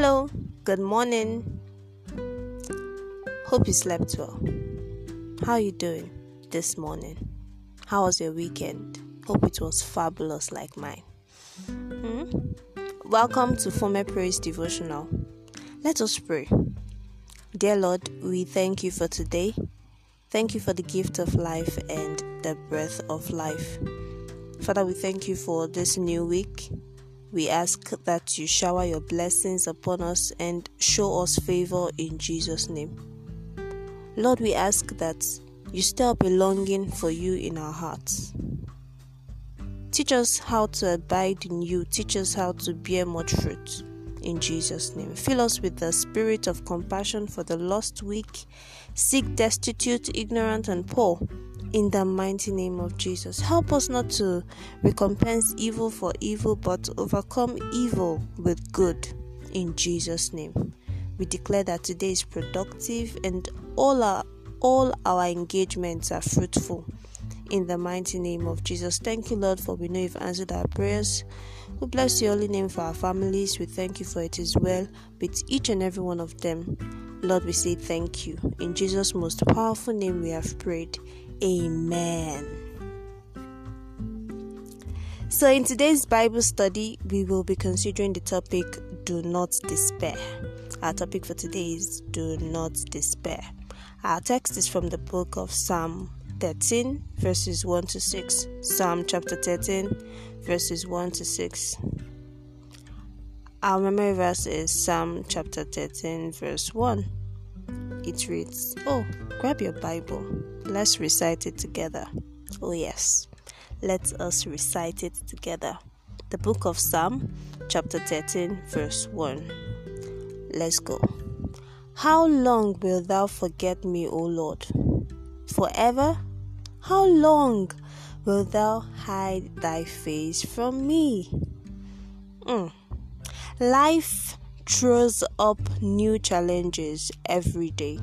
Hello, good morning. Hope you slept well. How are you doing this morning? How was your weekend? Hope it was fabulous like mine. Hmm? Welcome to Former Praise Devotional. Let us pray. Dear Lord, we thank you for today. Thank you for the gift of life and the breath of life. Father, we thank you for this new week. We ask that you shower your blessings upon us and show us favor in Jesus' name. Lord, we ask that you stir up a longing for you in our hearts. Teach us how to abide in you. Teach us how to bear much fruit. In Jesus' name. Fill us with the spirit of compassion for the lost weak, sick, destitute, ignorant, and poor in the mighty name of Jesus. Help us not to recompense evil for evil, but to overcome evil with good in Jesus' name. We declare that today is productive and all our all our engagements are fruitful in the mighty name of Jesus. Thank you, Lord, for we know you've answered our prayers. We bless your holy name for our families. We thank you for it as well with each and every one of them. Lord, we say thank you. In Jesus' most powerful name we have prayed. Amen. So, in today's Bible study, we will be considering the topic Do Not Despair. Our topic for today is Do Not Despair. Our text is from the book of Psalm 13, verses 1 to 6. Psalm chapter 13, verses 1 to 6. Our memory verse is Psalm chapter 13, verse 1. It reads, Oh, grab your Bible. Let's recite it together. Oh, yes. Let us recite it together. The book of Psalm, chapter 13, verse 1. Let's go. How long wilt thou forget me, O Lord? Forever? How long wilt thou hide thy face from me? Mm. Life throws up new challenges every day.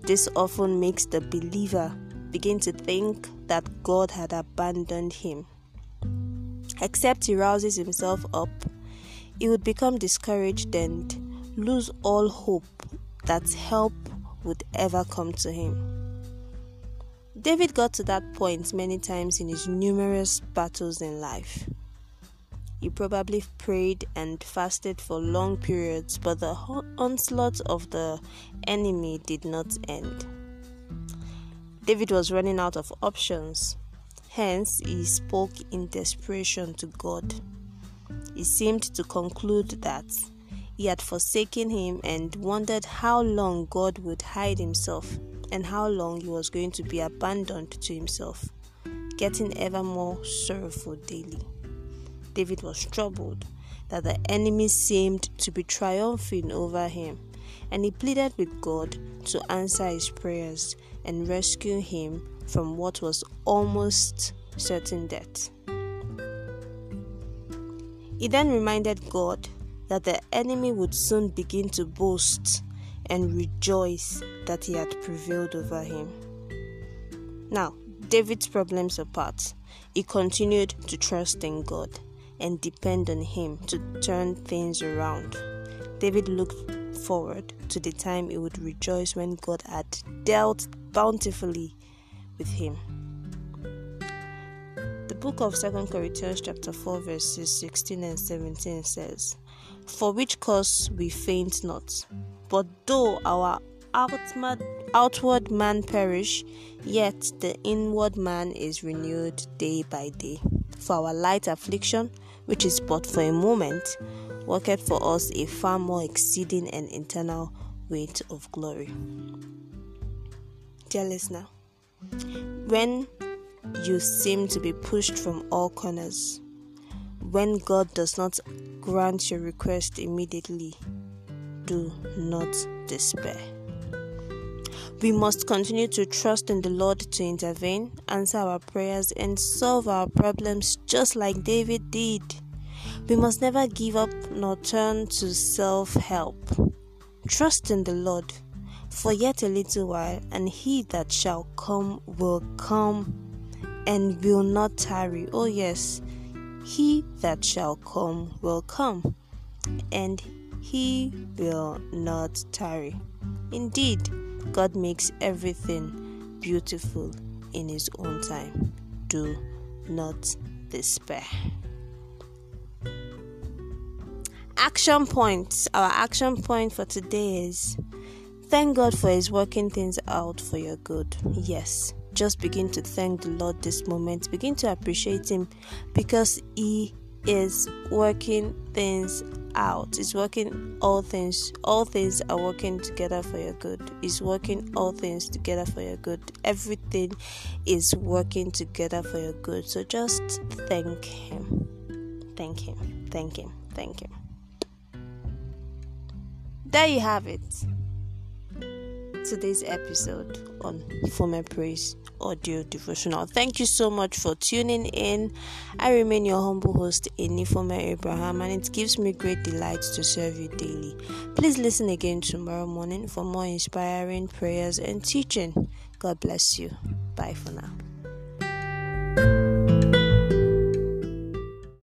This often makes the believer begin to think that God had abandoned him. Except he rouses himself up, he would become discouraged and lose all hope that help would ever come to him. David got to that point many times in his numerous battles in life. He probably prayed and fasted for long periods, but the onslaught of the enemy did not end. David was running out of options. Hence, he spoke in desperation to God. He seemed to conclude that he had forsaken him and wondered how long God would hide himself and how long he was going to be abandoned to himself, getting ever more sorrowful daily. David was troubled that the enemy seemed to be triumphing over him, and he pleaded with God to answer his prayers and rescue him from what was almost certain death. He then reminded God that the enemy would soon begin to boast and rejoice that he had prevailed over him. Now, David's problems apart, he continued to trust in God and depend on Him to turn things around. David looked forward to the time he would rejoice when God had dealt bountifully with him. The book of 2 Corinthians chapter 4 verses 16 and 17 says, For which cause we faint not, but though our outward, outward man perish, yet the inward man is renewed day by day. For our light affliction, which is but for a moment, worketh for us a far more exceeding and eternal weight of glory. Dear listener, when you seem to be pushed from all corners, when God does not grant your request immediately, do not despair. We must continue to trust in the Lord to intervene, answer our prayers, and solve our problems just like David did. We must never give up nor turn to self help. Trust in the Lord for yet a little while, and he that shall come will come and will not tarry. Oh, yes, he that shall come will come, and He will not tarry. Indeed, God makes everything beautiful in His own time. Do not despair. Action points. Our action point for today is thank God for His working things out for your good. Yes, just begin to thank the Lord this moment. Begin to appreciate Him because He is working things out. He's working all things. All things are working together for your good. It's working all things together for your good. Everything is working together for your good. So just thank Him. Thank Him. Thank Him. Thank Him. There you have it. Today's episode on Former Praise audio devotional. Thank you so much for tuning in. I remain your humble host, Enifome Abraham, and it gives me great delight to serve you daily. Please listen again tomorrow morning for more inspiring prayers and teaching. God bless you. Bye for now.